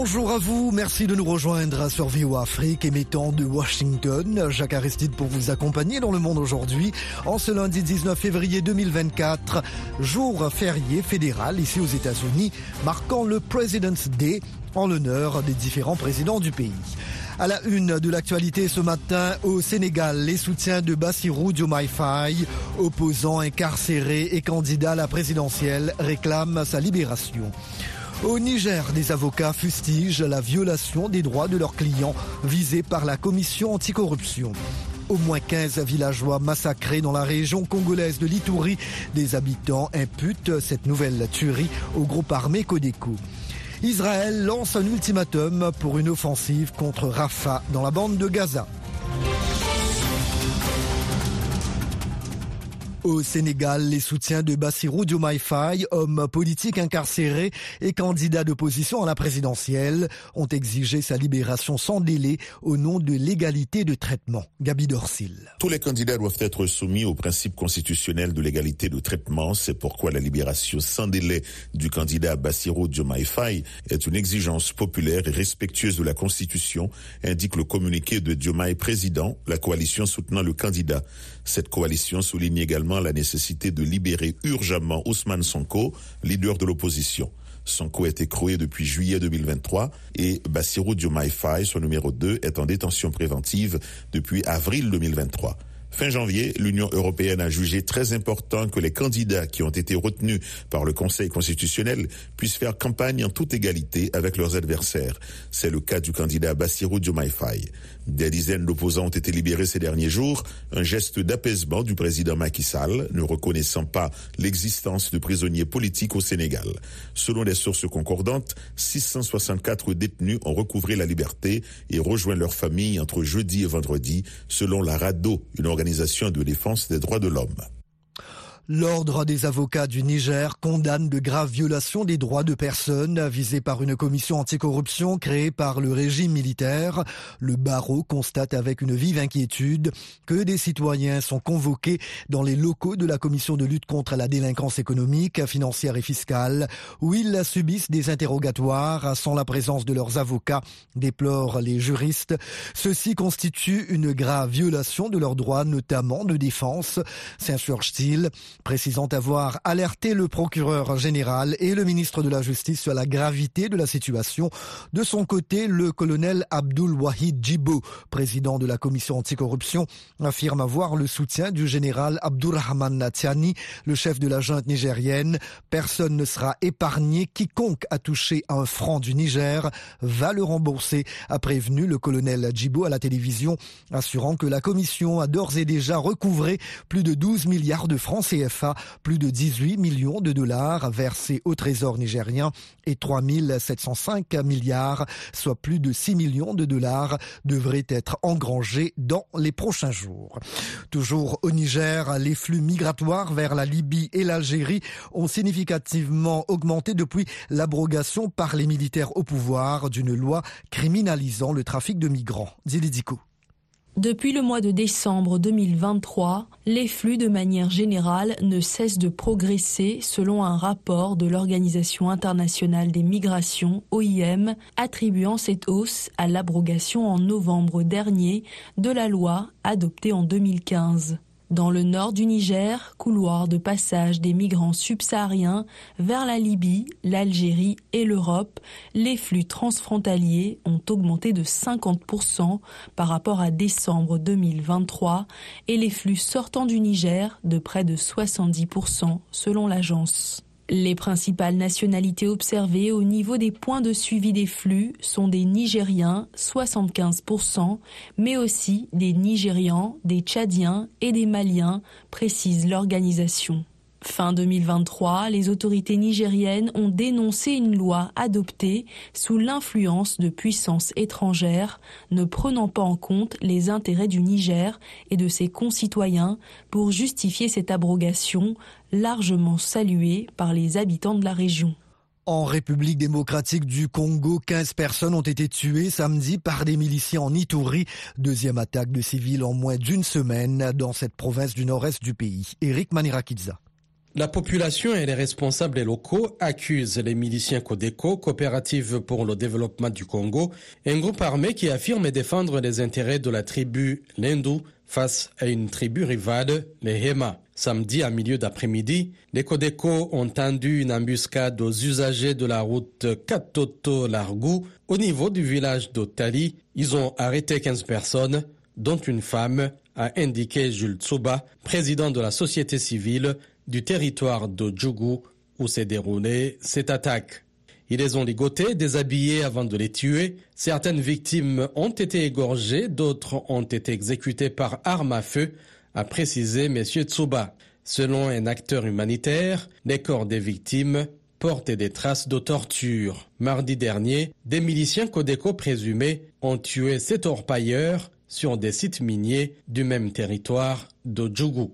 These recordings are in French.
Bonjour à vous, merci de nous rejoindre sur VO Afrique émettant de Washington. Jacques Aristide pour vous accompagner dans le monde aujourd'hui en ce lundi 19 février 2024, jour férié fédéral ici aux États-Unis, marquant le President's Day en l'honneur des différents présidents du pays. À la une de l'actualité ce matin au Sénégal, les soutiens de Bassirou Diomaye Faye, opposant incarcéré et candidat à la présidentielle, réclament sa libération. Au Niger, des avocats fustigent la violation des droits de leurs clients visés par la commission anticorruption. Au moins 15 villageois massacrés dans la région congolaise de l'Itouri. Des habitants imputent cette nouvelle tuerie au groupe armé Codeco. Israël lance un ultimatum pour une offensive contre Rafah dans la bande de Gaza. Au Sénégal, les soutiens de Bassirou Diomaye Faye, homme politique incarcéré et candidat d'opposition à la présidentielle, ont exigé sa libération sans délai au nom de l'égalité de traitement. Gabi Dorsil. Tous les candidats doivent être soumis au principe constitutionnel de l'égalité de traitement. C'est pourquoi la libération sans délai du candidat Bassirou Diomaye Faye est une exigence populaire et respectueuse de la Constitution, indique le communiqué de Diomaye président, la coalition soutenant le candidat. Cette coalition souligne également la nécessité de libérer urgemment Ousmane Sonko, leader de l'opposition. Sonko est écroué depuis juillet 2023 et Bassirou Diomaye Faye, son numéro 2, est en détention préventive depuis avril 2023. Fin janvier, l'Union européenne a jugé très important que les candidats qui ont été retenus par le Conseil constitutionnel puissent faire campagne en toute égalité avec leurs adversaires. C'est le cas du candidat Bassirou Diomaye. Des dizaines d'opposants ont été libérés ces derniers jours, un geste d'apaisement du président Macky Sall, ne reconnaissant pas l'existence de prisonniers politiques au Sénégal. Selon des sources concordantes, 664 détenus ont recouvré la liberté et rejoint leur famille entre jeudi et vendredi, selon la RADO, une organisation de défense des droits de l'homme. L'Ordre des avocats du Niger condamne de graves violations des droits de personnes visées par une commission anticorruption créée par le régime militaire. Le barreau constate avec une vive inquiétude que des citoyens sont convoqués dans les locaux de la commission de lutte contre la délinquance économique, financière et fiscale, où ils subissent des interrogatoires sans la présence de leurs avocats, déplorent les juristes. Ceci constitue une grave violation de leurs droits, notamment de défense, s'insurge-t-il précisant avoir alerté le procureur général et le ministre de la Justice sur la gravité de la situation. De son côté, le colonel Abdul Wahid Djibo, président de la commission anticorruption, affirme avoir le soutien du général Abdurrahman Natiani, le chef de la junte nigérienne. Personne ne sera épargné. Quiconque a touché un franc du Niger va le rembourser, a prévenu le colonel Djibo à la télévision, assurant que la commission a d'ores et déjà recouvré plus de 12 milliards de francs CFA plus de 18 millions de dollars versés au trésor nigérien et 3 705 milliards, soit plus de 6 millions de dollars, devraient être engrangés dans les prochains jours. Toujours au Niger, les flux migratoires vers la Libye et l'Algérie ont significativement augmenté depuis l'abrogation par les militaires au pouvoir d'une loi criminalisant le trafic de migrants. Depuis le mois de décembre 2023, les flux de manière générale ne cessent de progresser selon un rapport de l'Organisation internationale des migrations, OIM, attribuant cette hausse à l'abrogation en novembre dernier de la loi adoptée en 2015. Dans le nord du Niger, couloir de passage des migrants subsahariens vers la Libye, l'Algérie et l'Europe, les flux transfrontaliers ont augmenté de 50% par rapport à décembre 2023 et les flux sortant du Niger de près de 70% selon l'agence. Les principales nationalités observées au niveau des points de suivi des flux sont des Nigériens, 75%, mais aussi des Nigérians, des Tchadiens et des Maliens, précise l'organisation. Fin 2023, les autorités nigériennes ont dénoncé une loi adoptée sous l'influence de puissances étrangères, ne prenant pas en compte les intérêts du Niger et de ses concitoyens pour justifier cette abrogation, largement saluée par les habitants de la région. En République démocratique du Congo, 15 personnes ont été tuées samedi par des miliciens en Ituri. Deuxième attaque de civils en moins d'une semaine dans cette province du nord-est du pays. Eric Manirakidza. La population et les responsables locaux accusent les miliciens Codeco, coopérative pour le développement du Congo, un groupe armé qui affirme défendre les intérêts de la tribu Lendu face à une tribu rivale, les Hema. Samedi à milieu d'après-midi, les Codeco ont tendu une embuscade aux usagers de la route Katoto-Largou au niveau du village d'Otali. Ils ont arrêté 15 personnes, dont une femme, a indiqué Jules Tsuba, président de la société civile du territoire de Djougou où s'est déroulée cette attaque. Ils les ont ligotés, déshabillés avant de les tuer. Certaines victimes ont été égorgées, d'autres ont été exécutées par arme à feu, a précisé M. Tsuba. Selon un acteur humanitaire, les corps des victimes portaient des traces de torture. Mardi dernier, des miliciens Codeco présumés ont tué sept orpailleurs sur des sites miniers du même territoire de Djougou.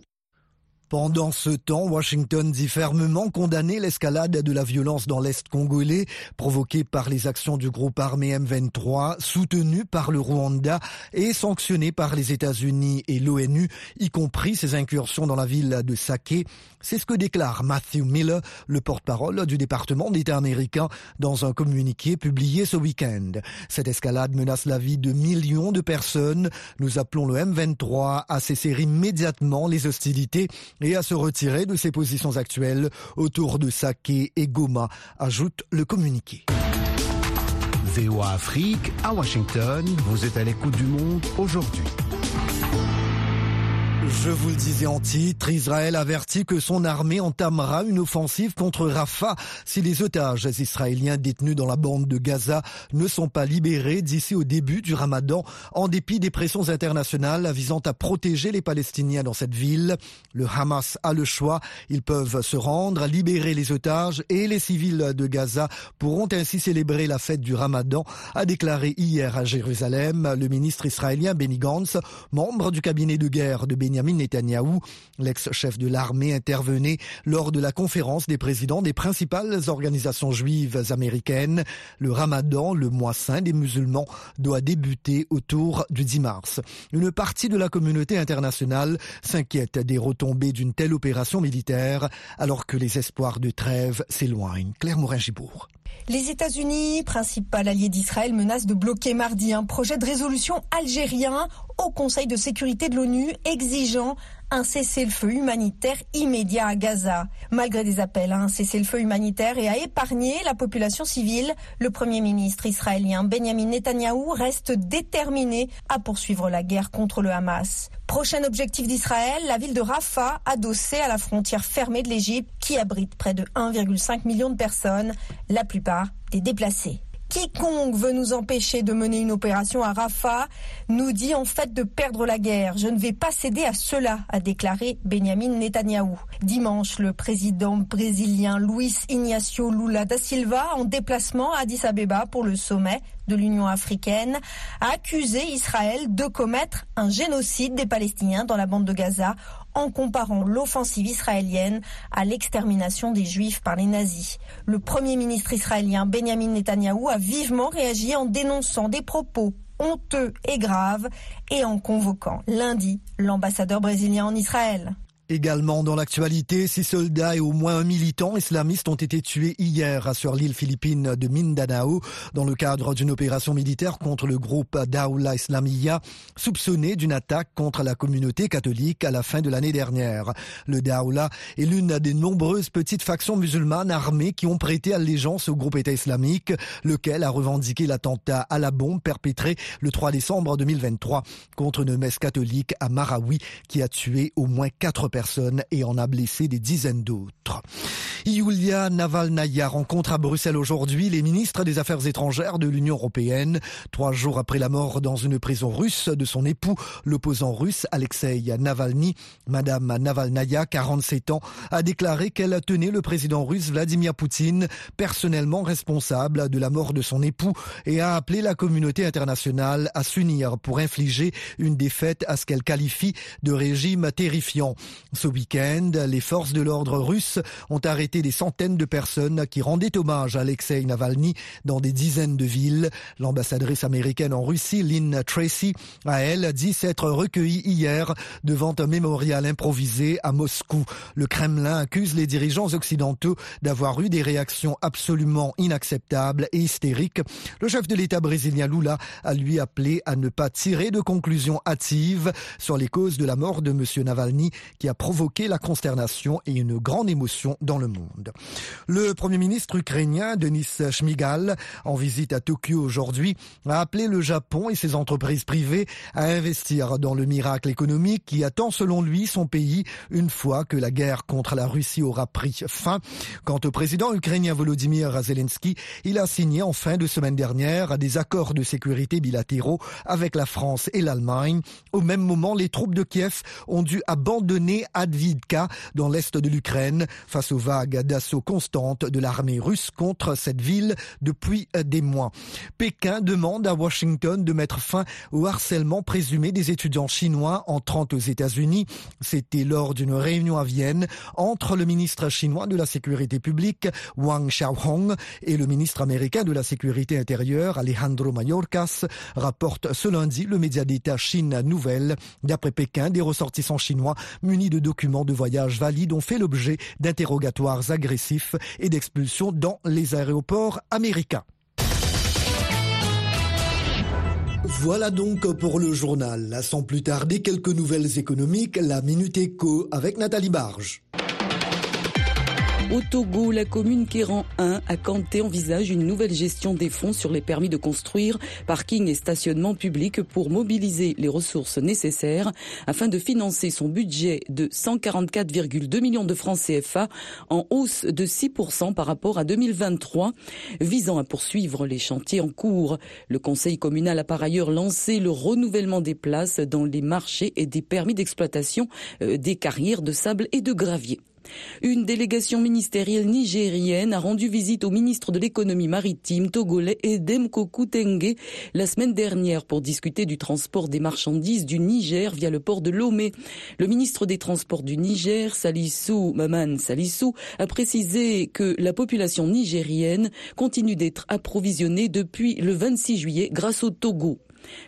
Pendant ce temps, Washington dit fermement condamner l'escalade de la violence dans l'Est congolais provoquée par les actions du groupe armé M23 soutenu par le Rwanda et sanctionné par les États-Unis et l'ONU, y compris ses incursions dans la ville de Sake. C'est ce que déclare Matthew Miller, le porte-parole du département d'État américain, dans un communiqué publié ce week-end. Cette escalade menace la vie de millions de personnes. Nous appelons le M23 à cesser immédiatement les hostilités et à se retirer de ses positions actuelles autour de Saké et Goma, ajoute le communiqué. VOA Afrique, à Washington, vous êtes à l'écoute du monde aujourd'hui. Je vous le disais en titre, Israël avertit que son armée entamera une offensive contre Rafah si les otages israéliens détenus dans la bande de Gaza ne sont pas libérés d'ici au début du ramadan, en dépit des pressions internationales visant à protéger les Palestiniens dans cette ville. Le Hamas a le choix, ils peuvent se rendre, libérer les otages et les civils de Gaza pourront ainsi célébrer la fête du ramadan, a déclaré hier à Jérusalem le ministre israélien Benny Gantz, membre du cabinet de guerre de Benny Benjamin Netanyahou, l'ex-chef de l'armée, intervenait lors de la conférence des présidents des principales organisations juives américaines. Le ramadan, le mois saint des musulmans, doit débuter autour du 10 mars. Une partie de la communauté internationale s'inquiète des retombées d'une telle opération militaire alors que les espoirs de trêve s'éloignent. Claire Morin-Gibourg. Les États-Unis, principal allié d'Israël, menacent de bloquer mardi un projet de résolution algérien au Conseil de sécurité de l'ONU exigeant un cessez-le-feu humanitaire immédiat à Gaza. Malgré des appels à un cessez-le-feu humanitaire et à épargner la population civile, le Premier ministre israélien Benjamin Netanyahou reste déterminé à poursuivre la guerre contre le Hamas. Prochain objectif d'Israël, la ville de Rafah, adossée à la frontière fermée de l'Égypte, qui abrite près de 1,5 million de personnes, la plupart des déplacés. Quiconque veut nous empêcher de mener une opération à Rafah nous dit en fait de perdre la guerre. Je ne vais pas céder à cela, a déclaré Benjamin Netanyahou. Dimanche, le président brésilien Luis Ignacio Lula da Silva, en déplacement à Addis Abeba pour le sommet de l'Union africaine, a accusé Israël de commettre un génocide des Palestiniens dans la bande de Gaza en comparant l'offensive israélienne à l'extermination des Juifs par les nazis. Le Premier ministre israélien Benjamin Netanyahou a vivement réagi en dénonçant des propos honteux et graves et en convoquant lundi l'ambassadeur brésilien en Israël. Également dans l'actualité, six soldats et au moins un militant islamiste ont été tués hier sur l'île philippine de Mindanao dans le cadre d'une opération militaire contre le groupe Daoula Islamiyah, soupçonné d'une attaque contre la communauté catholique à la fin de l'année dernière. Le Daoula est l'une des nombreuses petites factions musulmanes armées qui ont prêté allégeance au groupe État islamique, lequel a revendiqué l'attentat à la bombe perpétré le 3 décembre 2023 contre une messe catholique à Marawi qui a tué au moins quatre personnes et en a blessé des dizaines d'autres. Yulia Navalnaya rencontre à Bruxelles aujourd'hui les ministres des Affaires étrangères de l'Union européenne, trois jours après la mort dans une prison russe de son époux, l'opposant russe Alexei Navalny. Madame Navalnaya, 47 ans, a déclaré qu'elle tenait le président russe Vladimir Poutine personnellement responsable de la mort de son époux et a appelé la communauté internationale à s'unir pour infliger une défaite à ce qu'elle qualifie de régime terrifiant. Ce week-end, les forces de l'ordre russes ont arrêté des centaines de personnes qui rendaient hommage à Alexei Navalny dans des dizaines de villes. L'ambassadrice américaine en Russie, Lynn Tracy, a elle dit s'être recueillie hier devant un mémorial improvisé à Moscou. Le Kremlin accuse les dirigeants occidentaux d'avoir eu des réactions absolument inacceptables et hystériques. Le chef de l'État brésilien Lula a lui appelé à ne pas tirer de conclusions hâtives sur les causes de la mort de M. Navalny qui a provoqué la consternation et une grande émotion dans le monde. Le Premier ministre ukrainien Denis Shmigal, en visite à Tokyo aujourd'hui, a appelé le Japon et ses entreprises privées à investir dans le miracle économique qui attend selon lui son pays une fois que la guerre contre la Russie aura pris fin. Quant au président ukrainien Volodymyr Zelensky, il a signé en fin de semaine dernière des accords de sécurité bilatéraux avec la France et l'Allemagne. Au même moment, les troupes de Kiev ont dû abandonner Advidka dans l'est de l'Ukraine face aux vagues d'assaut constantes de l'armée russe contre cette ville depuis des mois. Pékin demande à Washington de mettre fin au harcèlement présumé des étudiants chinois entrant aux États-Unis. C'était lors d'une réunion à Vienne entre le ministre chinois de la Sécurité publique Wang Xiaohong et le ministre américain de la Sécurité intérieure Alejandro Mayorkas, rapporte ce lundi le média d'État Chine Nouvelle. D'après Pékin, des ressortissants chinois munis de documents de voyage valides ont fait l'objet d'interrogatoires agressifs et d'expulsions dans les aéroports américains. Voilà donc pour le journal. Sans plus tarder, quelques nouvelles économiques, la Minute Éco avec Nathalie Barge. Au Togo, la commune Kéran 1 à Kanté envisage une nouvelle gestion des fonds sur les permis de construire, parking et stationnement public pour mobiliser les ressources nécessaires afin de financer son budget de 144,2 millions de francs CFA en hausse de 6% par rapport à 2023, visant à poursuivre les chantiers en cours. Le conseil communal a par ailleurs lancé le renouvellement des places dans les marchés et des permis d'exploitation euh, des carrières de sable et de gravier. Une délégation ministérielle nigérienne a rendu visite au ministre de l'économie maritime togolais Edem Kokutenge la semaine dernière pour discuter du transport des marchandises du Niger via le port de Lomé. Le ministre des Transports du Niger, Salissou Maman Salissou, a précisé que la population nigérienne continue d'être approvisionnée depuis le 26 juillet grâce au Togo.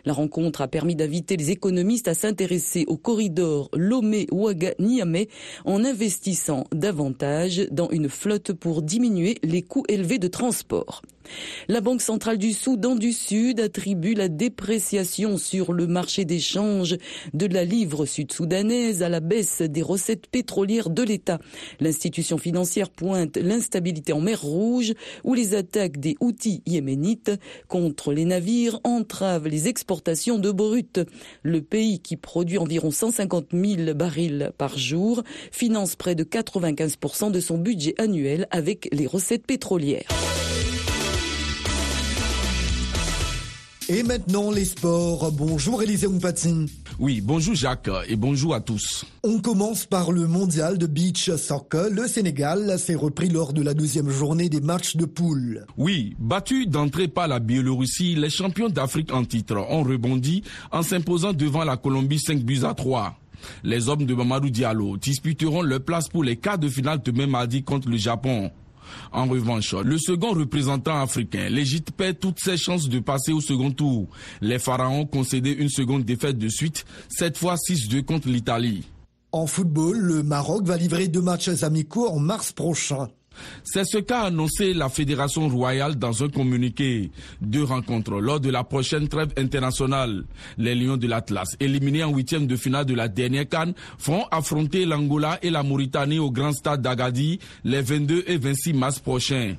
La rencontre a permis d'inviter les économistes à s'intéresser au corridor Lomé-Ouaga-Niamey en investissant davantage dans une flotte pour diminuer les coûts élevés de transport. La Banque centrale du Soudan du Sud attribue la dépréciation sur le marché d'échange de la livre sud-soudanaise à la baisse des recettes pétrolières de l'État. L'institution financière pointe l'instabilité en mer Rouge où les attaques des outils yéménites contre les navires entravent les exportations de brut. Le pays qui produit environ 150 000 barils par jour finance près de 95% de son budget annuel avec les recettes pétrolières. Et maintenant les sports. Bonjour Élisée Mpatine. Oui, bonjour Jacques et bonjour à tous. On commence par le mondial de beach soccer. Le Sénégal s'est repris lors de la deuxième journée des matchs de poule. Oui, battu d'entrée par la Biélorussie, les champions d'Afrique en titre ont rebondi en s'imposant devant la Colombie 5 buts à 3. Les hommes de Mamadou Diallo disputeront leur place pour les quarts de finale demain mardi contre le Japon. En revanche, le second représentant africain, l'Égypte perd toutes ses chances de passer au second tour. Les Pharaons concédé une seconde défaite de suite, cette fois 6-2 contre l'Italie. En football, le Maroc va livrer deux matchs amicaux en mars prochain. C'est ce qu'a annoncé la Fédération royale dans un communiqué. Deux rencontres lors de la prochaine trêve internationale. Les Lions de l'Atlas, éliminés en huitième de finale de la dernière canne, vont affronter l'Angola et la Mauritanie au Grand Stade d'Agadi les 22 et 26 mars prochains.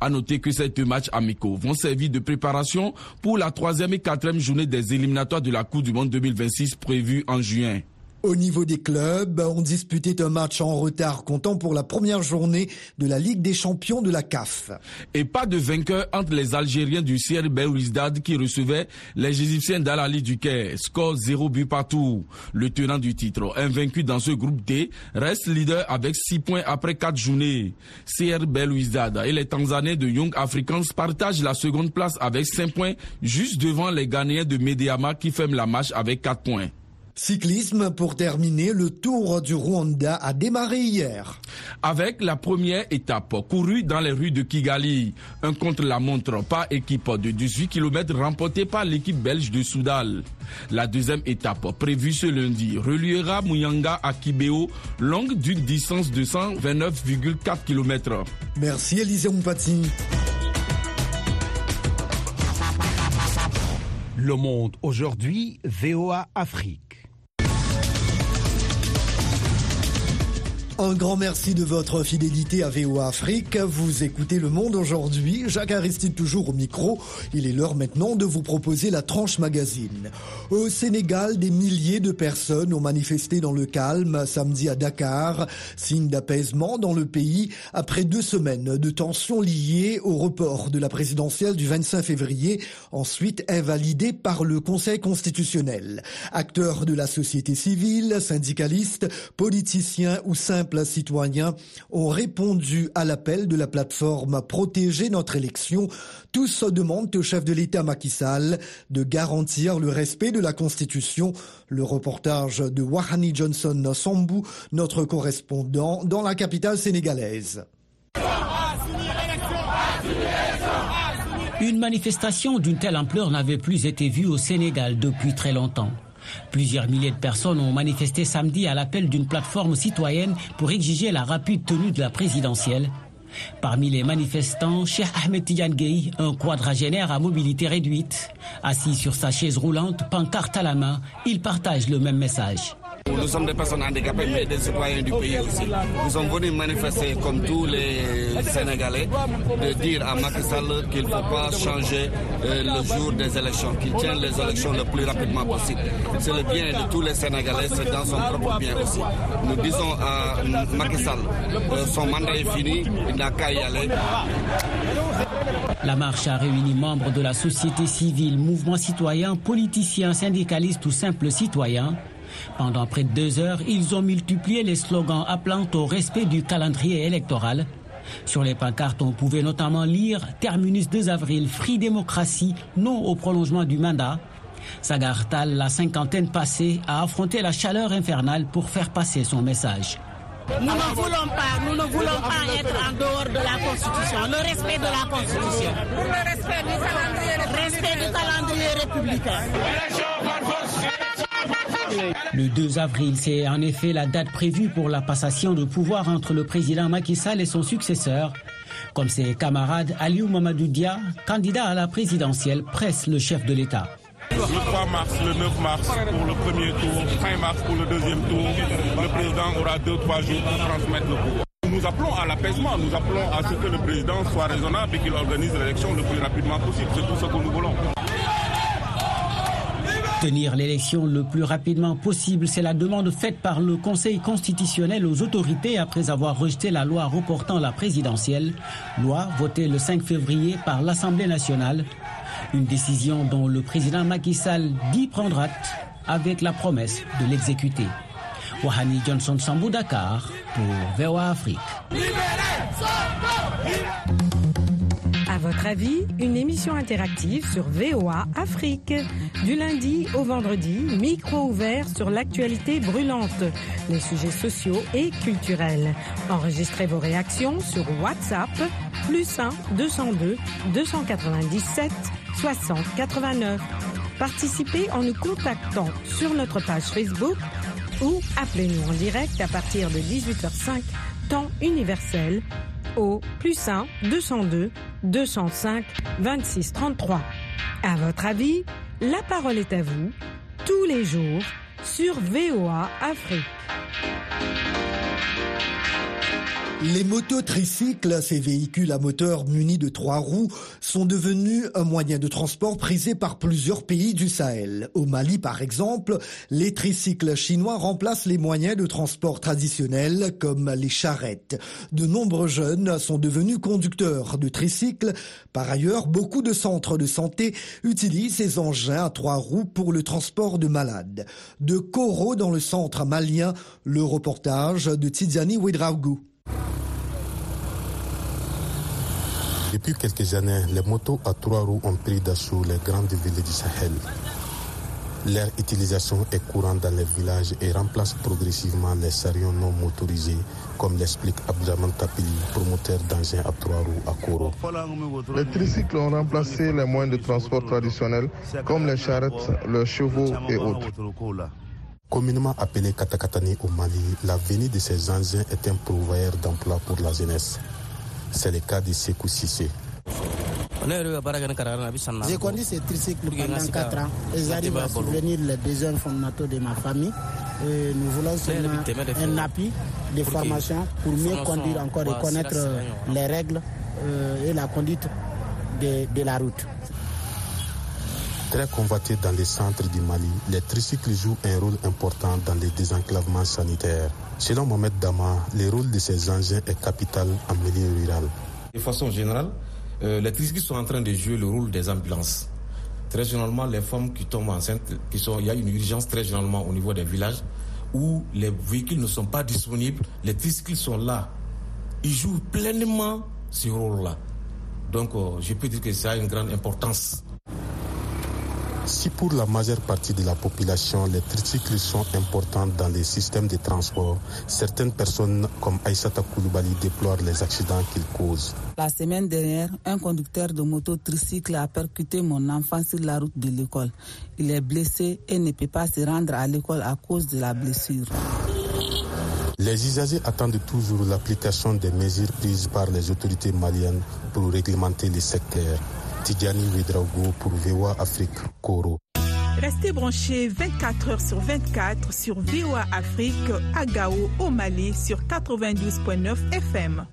À noter que ces deux matchs amicaux vont servir de préparation pour la troisième et quatrième journée des éliminatoires de la Coupe du Monde 2026 prévue en juin. Au niveau des clubs, on disputait un match en retard comptant pour la première journée de la Ligue des champions de la CAF. Et pas de vainqueur entre les Algériens du CR Belouizdad qui recevaient les Égyptiens d'Al-Ali du Caire. Score 0 but partout. Le tenant du titre, invaincu dans ce groupe D, reste leader avec 6 points après 4 journées. CR Belouizdad et les Tanzaniens de Young Africans partagent la seconde place avec 5 points juste devant les Ghanéens de Mediama qui ferment la marche avec 4 points. Cyclisme pour terminer, le Tour du Rwanda a démarré hier. Avec la première étape courue dans les rues de Kigali, un contre-la-montre par équipe de 18 km remporté par l'équipe belge de Soudal. La deuxième étape prévue ce lundi reliera Muyanga à Kibeo, longue d'une distance de 129,4 km. Merci Élisée Mpati. Le monde aujourd'hui, VOA Afrique. Un grand merci de votre fidélité à VOA Afrique. Vous écoutez Le Monde aujourd'hui. Jacques Aristide toujours au micro. Il est l'heure maintenant de vous proposer la tranche magazine. Au Sénégal, des milliers de personnes ont manifesté dans le calme samedi à Dakar, signe d'apaisement dans le pays après deux semaines de tensions liées au report de la présidentielle du 25 février, ensuite invalidée par le Conseil constitutionnel. Acteurs de la société civile, syndicalistes, politiciens ou simples citoyens ont répondu à l'appel de la plateforme Protéger notre élection. Tous demandent au chef de l'État Macky Sall de garantir le respect de la Constitution. Le reportage de Wahani Johnson Sambou, notre correspondant dans la capitale sénégalaise. Une manifestation d'une telle ampleur n'avait plus été vue au Sénégal depuis très longtemps. Plusieurs milliers de personnes ont manifesté samedi à l'appel d'une plateforme citoyenne pour exiger la rapide tenue de la présidentielle. Parmi les manifestants, Cheikh Ahmed Tidiane Gueye, un quadragénaire à mobilité réduite. Assis sur sa chaise roulante, pancarte à la main, il partage le même message. Nous sommes des personnes handicapées, mais des citoyens du pays aussi. Nous sommes venus manifester comme tous les Sénégalais, de dire à Macky qu'il ne faut pas changer euh, le jour des élections, qu'il tienne les élections le plus rapidement possible. C'est le bien de tous les Sénégalais, c'est dans son propre bien aussi. Nous disons à Macky Sall, euh, son mandat est fini, il n'a qu'à y aller. La marche a réuni membres de la société civile, mouvements citoyens, politiciens, syndicalistes ou simples citoyens. Pendant près de deux heures, ils ont multiplié les slogans appelant au respect du calendrier électoral. Sur les pancartes, on pouvait notamment lire Terminus 2 avril, Free Démocratie, non au prolongement du mandat. Sagartal, la cinquantaine passée, a affronté la chaleur infernale pour faire passer son message. Nous ne voulons pas, nous ne voulons pas être en dehors de la Constitution, le respect de la Constitution. Pour le respect du calendrier, respect du calendrier républicain. Le 2 avril, c'est en effet la date prévue pour la passation de pouvoir entre le président Macky Sall et son successeur. Comme ses camarades, Aliou Mamadou Dia, candidat à la présidentielle, presse le chef de l'État. Le 3 mars, le 9 mars pour le premier tour, fin mars pour le deuxième tour, le président aura 2-3 jours pour transmettre le pouvoir. Nous appelons à l'apaisement, nous appelons à ce que le président soit raisonnable et qu'il organise l'élection le plus rapidement possible. C'est tout ce que nous voulons. Tenir l'élection le plus rapidement possible, c'est la demande faite par le Conseil constitutionnel aux autorités après avoir rejeté la loi reportant la présidentielle, loi votée le 5 février par l'Assemblée nationale. Une décision dont le président Macky Sall dit prendre acte avec la promesse de l'exécuter. Wahani Johnson Sambou Dakar pour VOA Afrique. Votre avis, une émission interactive sur VOA Afrique. Du lundi au vendredi, micro ouvert sur l'actualité brûlante, les sujets sociaux et culturels. Enregistrez vos réactions sur WhatsApp, plus 1 202 297 60 89. Participez en nous contactant sur notre page Facebook ou appelez-nous en direct à partir de 18h05, temps universel, au plus 1 202 205 26 33. À votre avis, la parole est à vous, tous les jours, sur VOA Afrique. Les mototricycles, ces véhicules à moteur munis de trois roues, sont devenus un moyen de transport prisé par plusieurs pays du Sahel. Au Mali, par exemple, les tricycles chinois remplacent les moyens de transport traditionnels comme les charrettes. De nombreux jeunes sont devenus conducteurs de tricycles. Par ailleurs, beaucoup de centres de santé utilisent ces engins à trois roues pour le transport de malades. De Koro dans le centre malien, le reportage de Tidiane Ouedraougou. Depuis quelques années, les motos à trois roues ont pris d'assaut les grandes villes du Sahel. Leur utilisation est courante dans les villages et remplace progressivement les chariots non motorisés, comme l'explique Abdraman Tapili, promoteur d'engins à trois roues à Koro. Les tricycles ont remplacé les moyens de transport traditionnels, comme les charrettes, les chevaux et autres. Communément appelé Katakatani au Mali, la venue de ces engins est un pourvoyeur d'emploi pour la jeunesse. C'est le cas de Sekou Sissé. J'ai conduit ces tricycles pendant 4 ans et j'arrive à souvenir les besoins fondamentaux de ma famille. Et nous voulons seulement un appui de formation pour mieux conduire encore et connaître les règles et la conduite de, de la route. Très convoités dans les centres du Mali, les tricycles jouent un rôle important dans les désenclavements sanitaires. Selon Mohamed Dama, le rôle de ces engins est capital en milieu rural. De façon générale, euh, les tricycles sont en train de jouer le rôle des ambulances. Très généralement, les femmes qui tombent enceintes, qui sont, il y a une urgence très généralement au niveau des villages où les véhicules ne sont pas disponibles, les tricycles sont là. Ils jouent pleinement ce rôle-là. Donc, euh, je peux dire que ça a une grande importance. Si pour la majeure partie de la population, les tricycles sont importants dans les systèmes de transport, certaines personnes comme Aïssata Koulibaly déplorent les accidents qu'ils causent. La semaine dernière, un conducteur de moto tricycle a percuté mon enfant sur la route de l'école. Il est blessé et ne peut pas se rendre à l'école à cause de la blessure. Les usagers attendent toujours l'application des mesures prises par les autorités maliennes pour réglementer les secteurs. Tidjani pour VOA Afrique, Koro. Restez branchés 24 heures sur 24 sur VOA Afrique à Gao, au Mali, sur 92.9 FM.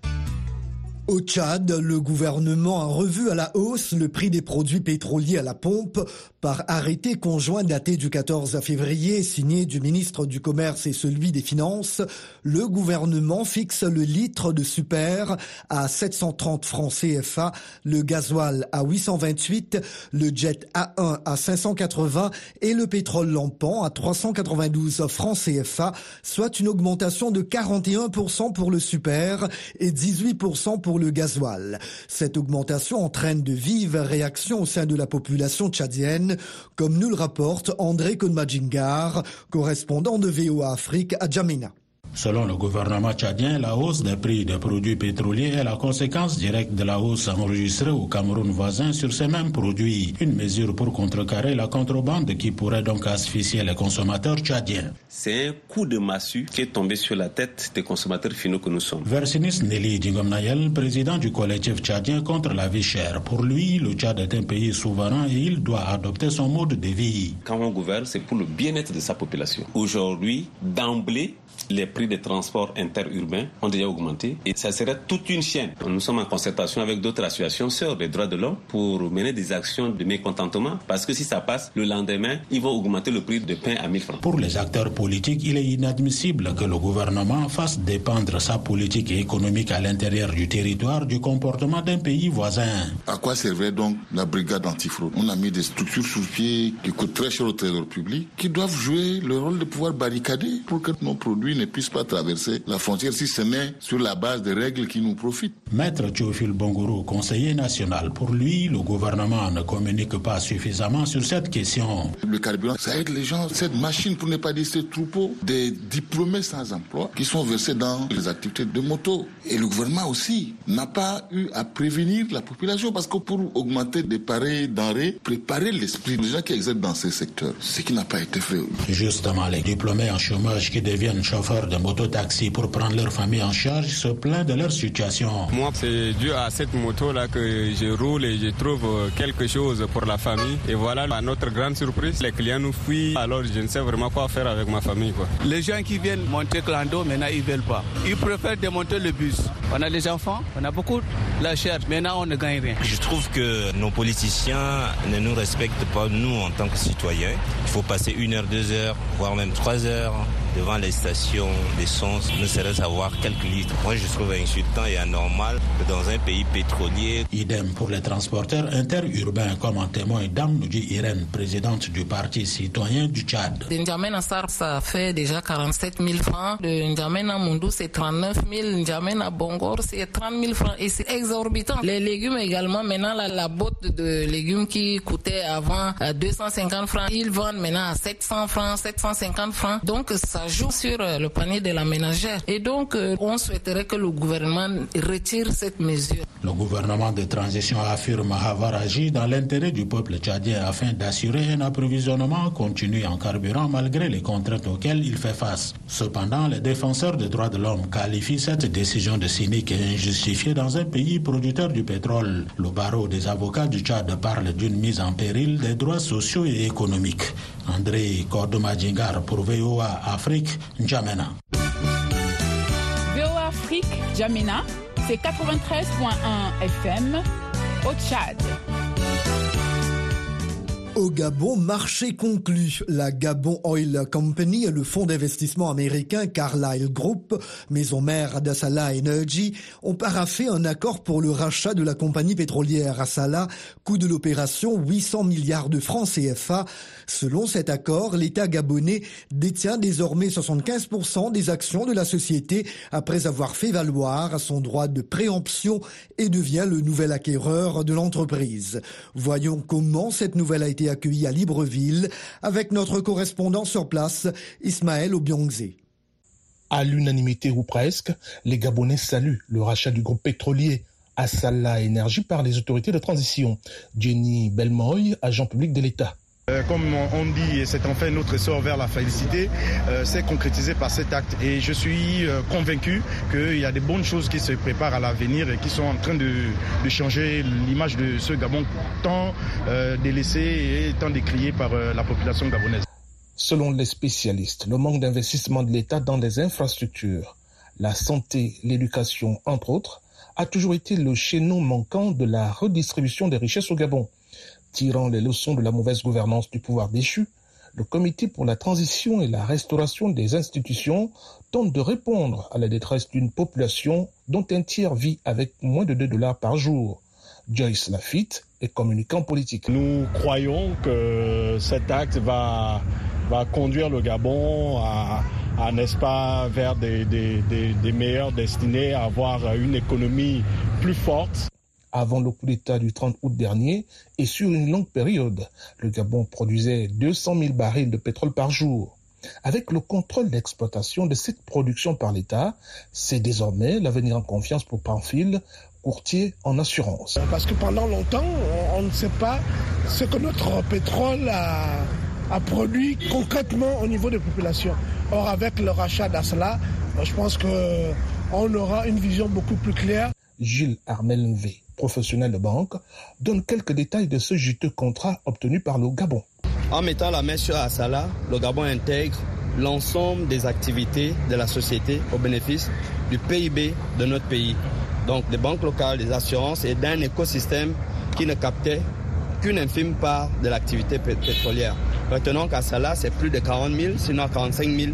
Au Tchad, le gouvernement a revu à la hausse le prix des produits pétroliers à la pompe par arrêté conjoint daté du 14 février signé du ministre du Commerce et celui des Finances. Le gouvernement fixe le litre de super à 730 francs CFA, le gasoil à 828, le jet A1 à 580 et le pétrole lampant à 392 francs CFA, soit une augmentation de 41% pour le super et 18% pour le gasoil. Cette augmentation entraîne de vives réactions au sein de la population tchadienne, comme nous le rapporte André Konmadjingar, correspondant de VOA Afrique à Djamena. Selon le gouvernement tchadien, la hausse des prix des produits pétroliers est la conséquence directe de la hausse enregistrée au Cameroun voisin sur ces mêmes produits. Une mesure pour contrecarrer la contrebande qui pourrait donc asphyxier les consommateurs tchadiens. C'est un coup de massue qui est tombé sur la tête des consommateurs finaux que nous sommes. Versinis Nelly Dingomnayel, président du collectif tchadien contre la vie chère. Pour lui, le Tchad est un pays souverain et il doit adopter son mode de vie. Quand on gouverne, c'est pour le bien-être de sa population. Aujourd'hui, d'emblée, les prix des transports interurbains ont déjà augmenté et ça serait toute une chaîne. Nous sommes en concertation avec d'autres associations sur les droits de l'homme pour mener des actions de mécontentement parce que si ça passe, le lendemain, ils vont augmenter le prix de pain à 1000 francs. Pour les acteurs politiques, il est inadmissible que le gouvernement fasse dépendre sa politique économique à l'intérieur du territoire du comportement d'un pays voisin. À quoi servait donc la brigade antifraude? On a mis des structures sous pied qui coûtent très cher au trésor public, qui doivent jouer le rôle de pouvoir barricader pour que nos produits ne puissent pas traverser la frontière si ce n'est sur la base des règles qui nous profitent. Maître Théophile Bongourou, conseiller national, pour lui, le gouvernement ne communique pas suffisamment sur cette question. Le carburant, ça aide les gens. Cette machine, pour ne pas dire ce troupeau, des diplômés sans emploi qui sont versés dans les activités de moto. Et le gouvernement aussi n'a pas eu à prévenir la population parce que pour augmenter des pareils denrées, préparer l'esprit des gens qui exercent dans ces secteurs, ce qui n'a pas été fait. Justement, les diplômés en chômage qui deviennent chauffeurs de mototaxi pour prendre leur famille en charge se plaignent de leur situation. Moi, c'est dû à cette moto-là que je roule et je trouve quelque chose pour la famille. Et voilà, à notre grande surprise, les clients nous fuient. Alors, je ne sais vraiment quoi faire avec ma famille. Quoi. Les gens qui viennent monter Clando, maintenant, ils ne veulent pas. Ils préfèrent démonter le bus. On a des enfants, on a beaucoup la chair. Maintenant, on ne gagne rien. Je trouve que nos politiciens ne nous respectent pas, nous, en tant que citoyens. Il faut passer une heure, deux heures, voire même trois heures devant les stations d'essence, ne serait-ce avoir quelques litres. Moi, je trouve insultant et anormal que dans un pays pétrolier. Idem pour les transporteurs interurbains, comme en témoigne Dame dit Irène, présidente du Parti citoyen du Tchad. De N'Djamena Sar, ça fait déjà 47 000 francs. De N'Djamena Mundou, c'est 39 000. N'Djamena Bongor, c'est 30 000 francs. Et c'est exorbitant. Les légumes également, maintenant, la, la botte de légumes qui coûtait avant 250 francs, ils vendent maintenant à 700 francs, 750 francs. Donc, ça joue sur euh, le panier de la ménagère. Et donc, euh, on souhaiterait que le gouvernement retire cette mesure. Le gouvernement de transition affirme avoir agi dans l'intérêt du peuple tchadien afin d'assurer un approvisionnement continu en carburant malgré les contraintes auxquelles il fait face. Cependant, les défenseurs des droits de l'homme qualifient cette décision de cynique et injustifiée dans un pays producteur du pétrole. Le barreau des avocats du Tchad parle d'une mise en péril des droits sociaux et économiques. André Kordomadjingar pour VOA Afrique, N'Djamena. VOA Afrique, N'Djamena, c'est 93.1 FM au Tchad. Au Gabon, marché conclu. La Gabon Oil Company et le fonds d'investissement américain Carlyle Group, maison mère d'Assala Energy, ont paraffé un accord pour le rachat de la compagnie pétrolière Assala, coût de l'opération 800 milliards de francs CFA. Selon cet accord, l'État gabonais détient désormais 75% des actions de la société après avoir fait valoir son droit de préemption et devient le nouvel acquéreur de l'entreprise. Voyons comment cette nouvelle a été accueilli à Libreville avec notre correspondant sur place, Ismaël Obiongze. À l'unanimité ou presque, les Gabonais saluent le rachat du groupe pétrolier Assala Énergie par les autorités de transition. Jenny Belmoy, agent public de l'État. Euh, comme on dit, c'est enfin notre sort vers la félicité, euh, c'est concrétisé par cet acte. Et je suis euh, convaincu qu'il y a des bonnes choses qui se préparent à l'avenir et qui sont en train de, changer l'image de ce Gabon tant délaissé et tant décrié par la population gabonaise. Selon les spécialistes, le manque d'investissement de l'État dans les infrastructures, la santé, l'éducation, entre autres, a toujours été le chaînon manquant de la redistribution des richesses au Gabon. Tirant les leçons de la mauvaise gouvernance du pouvoir déchu, le Comité pour la transition et la restauration des institutions tente de répondre à la détresse d'une population dont un tiers vit avec moins de 2 dollars par jour. Joyce Lafitte est communicant politique. Nous croyons que cet acte va, va conduire le Gabon à, n'est-ce pas, vers des, des, des, des meilleures destinées, à avoir une économie plus forte avant le coup d'État du 30 août dernier et sur une longue période. Le Gabon produisait 200 000 barils de pétrole par jour. Avec le contrôle d'exploitation de cette production par l'État, c'est désormais l'avenir en confiance pour Panfil, courtier en assurance. Parce que pendant longtemps, on ne sait pas ce que notre pétrole a, a produit concrètement au niveau des populations. Or, avec le rachat d'Asla, je pense qu'on aura une vision beaucoup plus claire. Gilles Armel V professionnel de banque, donne quelques détails de ce juteux contrat obtenu par le Gabon. En mettant la main sur Assala, le Gabon intègre l'ensemble des activités de la société au bénéfice du PIB de notre pays. Donc des banques locales, des assurances et d'un écosystème qui ne captait qu'une infime part de l'activité pétrolière. Retenons qu'Assala, c'est plus de 40 000, sinon 45 000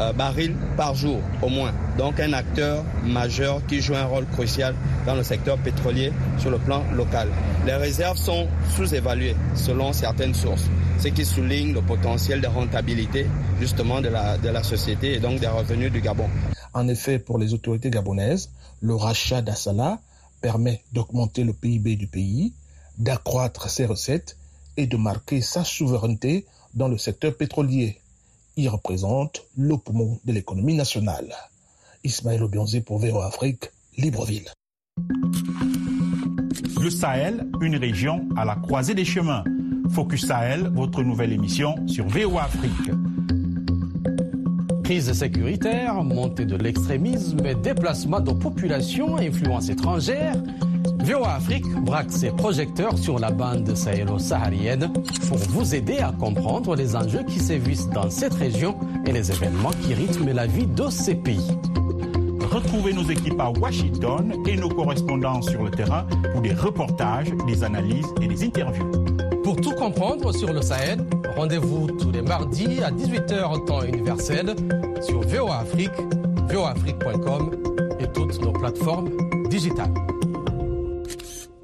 euh, barils par jour au moins. Donc un acteur majeur qui joue un rôle crucial dans le secteur pétrolier sur le plan local. Les réserves sont sous-évaluées selon certaines sources, ce qui souligne le potentiel de rentabilité justement de la, de la société et donc des revenus du Gabon. En effet, pour les autorités gabonaises, le rachat d'Assala permet d'augmenter le PIB du pays, d'accroître ses recettes et de marquer sa souveraineté dans le secteur pétrolier. Il représente le poumon de l'économie nationale. Ismaël Obionzé pour VO Afrique, Libreville. Le Sahel, une région à la croisée des chemins. Focus Sahel, votre nouvelle émission sur VO Afrique. Crise sécuritaire, montée de l'extrémisme, déplacement de populations, influence étrangère. VOA Afrique braque ses projecteurs sur la bande sahélo-saharienne pour vous aider à comprendre les enjeux qui sévissent dans cette région et les événements qui rythment la vie de ces pays. Retrouvez nos équipes à Washington et nos correspondants sur le terrain pour des reportages, des analyses et des interviews. Pour tout comprendre sur le Sahel, rendez-vous tous les mardis à 18h temps universel sur VOA Afrique, voaafrique.com et toutes nos plateformes digitales.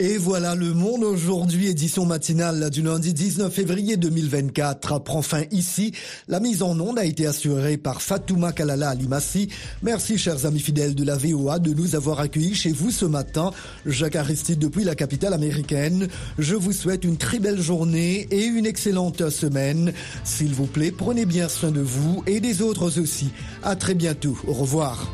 Et voilà, le monde aujourd'hui, édition matinale du lundi 19 février 2024, prend fin ici. La mise en onde a été assurée par Fatouma Kalala Alimassi. Merci, chers amis fidèles de la VOA, de nous avoir accueillis chez vous ce matin. Jacques Aristide depuis la capitale américaine. Je vous souhaite une très belle journée et une excellente semaine. S'il vous plaît, prenez bien soin de vous et des autres aussi. À très bientôt. Au revoir.